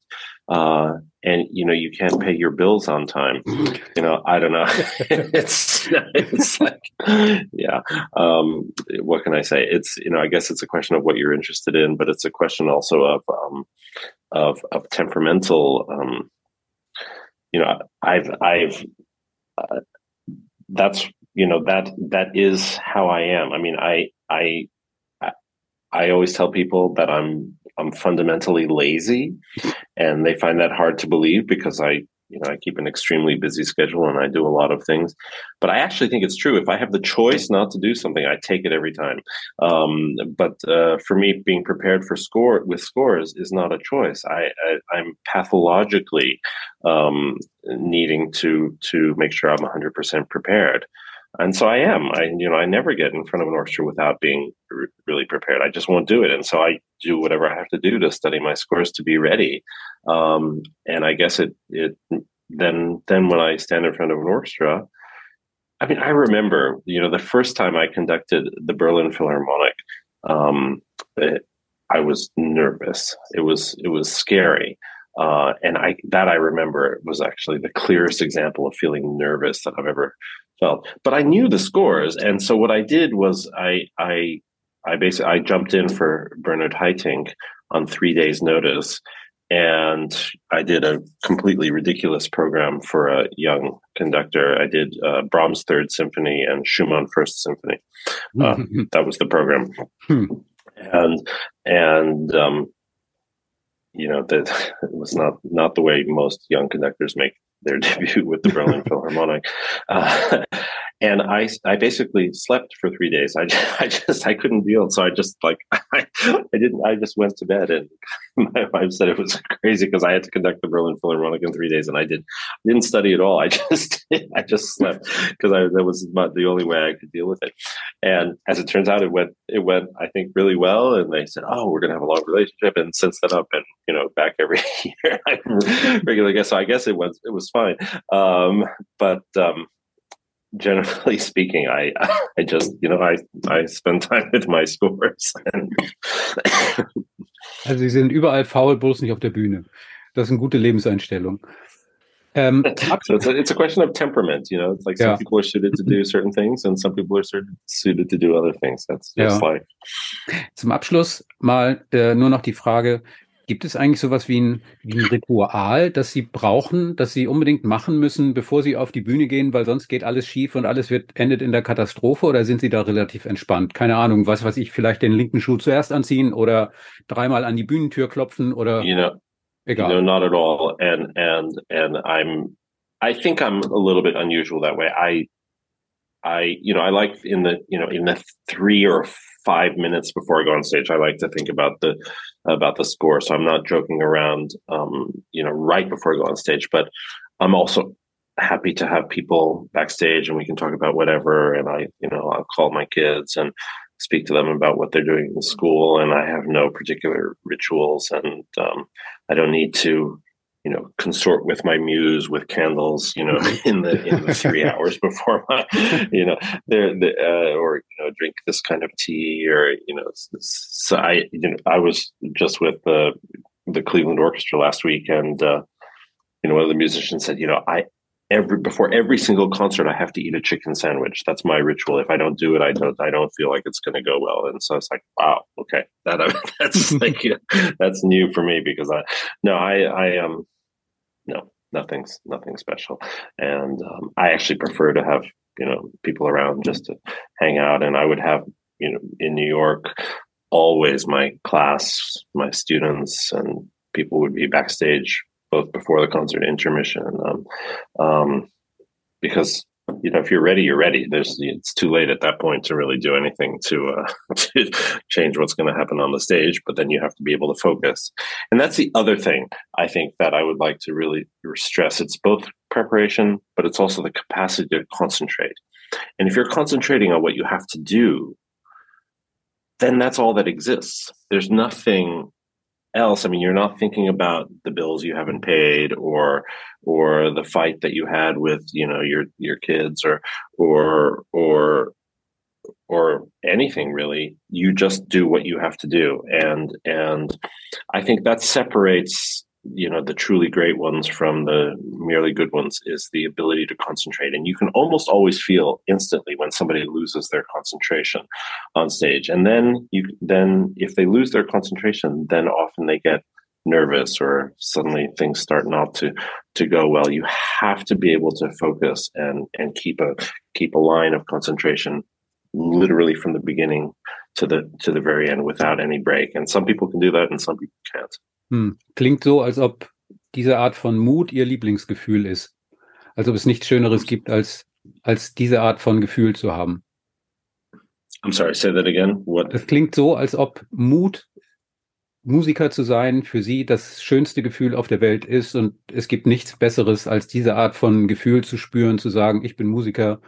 uh, and you know you can't pay your bills on time?" You know, I don't know. it's it's like, yeah. Um, what can I say? It's you know, I guess it's a question of what you're interested in, but it's a question also of um, of of temperamental. Um, you know, I've I've uh, that's you know that that is how I am. I mean, I I I always tell people that I'm I'm fundamentally lazy, and they find that hard to believe because I you know I keep an extremely busy schedule and I do a lot of things. But I actually think it's true. If I have the choice not to do something, I take it every time. Um, but uh, for me, being prepared for score with scores is not a choice. I, I am pathologically um, needing to to make sure I'm 100 percent prepared and so I am. I you know I never get in front of an orchestra without being r- really prepared. I just won't do it, and so I do whatever I have to do to study my scores to be ready. Um, and I guess it it then then when I stand in front of an orchestra, I mean I remember you know the first time I conducted the Berlin Philharmonic, um, it, I was nervous. It was it was scary. Uh, and I that I remember was actually the clearest example of feeling nervous that I've ever felt. But I knew the scores, and so what I did was I I I basically I jumped in for Bernard Haitink on three days' notice, and I did a completely ridiculous program for a young conductor. I did uh, Brahms' Third Symphony and Schumann First Symphony. Uh, that was the program, hmm. and and um, you know that it was not not the way most young conductors make their debut with the Berlin Philharmonic. Uh, and I, I basically slept for three days. I, I just, I couldn't deal. So I just like, I, I didn't, I just went to bed and my wife said it was crazy because I had to conduct the Berlin Philharmonic in three days and I did, didn't study at all. I just, I just slept because I, that was not the only way I could deal with it. And as it turns out, it went, it went, I think really well. And they said, Oh, we're going to have a long relationship. And since then I've been, you know, back every year, regular guest. So I guess it was, it was fine. Um, but, um, generally speaking, I I just you know I I spend time with my scores. also Sie sind überall faul, bloß nicht auf der Bühne. Das ist eine gute Lebenseinstellung. Um, so it's a, it's a question of temperament, you know. It's like some yeah. people are suited to do certain things, and some people are suited to do other things. That's just ja. like. Zum Abschluss mal äh, nur noch die Frage: Gibt es eigentlich sowas wie ein, wie ein Ritual, das Sie brauchen, das Sie unbedingt machen müssen, bevor Sie auf die Bühne gehen, weil sonst geht alles schief und alles wird endet in der Katastrophe? Oder sind Sie da relativ entspannt? Keine Ahnung, was weiß ich, vielleicht den linken Schuh zuerst anziehen oder dreimal an die Bühnentür klopfen oder. You know, Egal. No, not at all. And and and I'm I think I'm a little bit unusual that way. I I you know I like in the you know in the three or five minutes before I go on stage, I like to think about the about the score. So I'm not joking around, um, you know, right before I go on stage. But I'm also happy to have people backstage, and we can talk about whatever. And I, you know, I'll call my kids and speak to them about what they're doing in school. And I have no particular rituals, and um, I don't need to, you know, consort with my muse with candles, you know, in the in the three hours before my, you know, there, the, uh, or you know, drink this kind of tea, or you know, so I, you know, I was just with the the Cleveland Orchestra last week, and uh, you know, one of the musicians said, you know, I every before every single concert i have to eat a chicken sandwich. That's my ritual. If i don't do it i don't i don't feel like it's going to go well. And so it's like wow okay. That that's like that's new for me because i no i i um no nothing's nothing special. And um, i actually prefer to have you know people around just to hang out. And i would have you know in new york always my class my students and people would be backstage both before the concert intermission. Um, um, because you know, if you're ready, you're ready. There's it's too late at that point to really do anything to, uh, to change what's going to happen on the stage. But then you have to be able to focus, and that's the other thing I think that I would like to really stress. It's both preparation, but it's also the capacity to concentrate. And if you're concentrating on what you have to do, then that's all that exists. There's nothing else. I mean you're not thinking about the bills you haven't paid or or the fight that you had with you know your your kids or or or or anything really. You just do what you have to do. And and i think that separates you know the truly great ones from the merely good ones is the ability to concentrate. And you can almost always feel instantly when somebody loses their concentration on stage. And then you then if they lose their concentration then often they get nervous or suddenly things start not to to go well. You have to be able to focus and and keep a keep a line of concentration literally from the beginning to the to the very end without any break. And some people can do that and some people can't Hm. Klingt so, als ob diese Art von Mut Ihr Lieblingsgefühl ist. Als ob es nichts Schöneres gibt, als, als diese Art von Gefühl zu haben. I'm sorry, say that again. What? Es klingt so, als ob Mut, Musiker zu sein, für Sie das schönste Gefühl auf der Welt ist und es gibt nichts Besseres, als diese Art von Gefühl zu spüren, zu sagen, ich bin Musiker.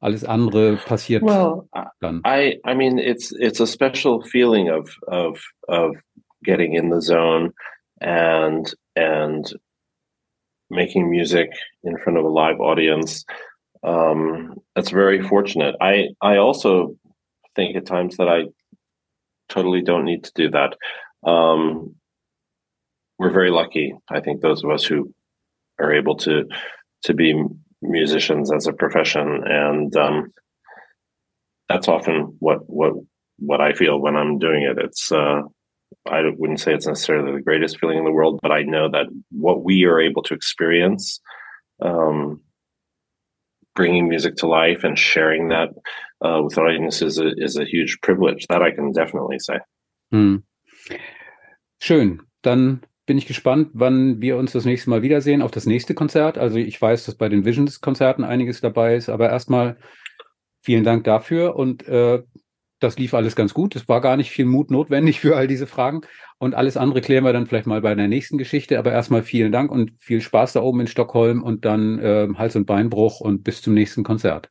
Alles andere passiert well, dann. I, I mean, it's it's a special feeling of of of getting in the zone and and making music in front of a live audience. Um, that's very fortunate. I I also think at times that I totally don't need to do that. Um, we're very lucky. I think those of us who are able to to be musicians as a profession, and um, that's often what what what I feel when I'm doing it. It's uh, I wouldn't say it's necessarily the greatest feeling in the world, but I know that what we are able to experience, um, bringing music to life and sharing that uh, with audiences is a, is a huge privilege. That I can definitely say. Hm. Schön. Dann bin ich gespannt, wann wir uns das nächste Mal wiedersehen auf das nächste Konzert. Also ich weiß, dass bei den Visions-Konzerten einiges dabei ist, aber erstmal vielen Dank dafür und äh, das lief alles ganz gut. Es war gar nicht viel Mut notwendig für all diese Fragen. Und alles andere klären wir dann vielleicht mal bei der nächsten Geschichte. Aber erstmal vielen Dank und viel Spaß da oben in Stockholm und dann äh, Hals- und Beinbruch und bis zum nächsten Konzert.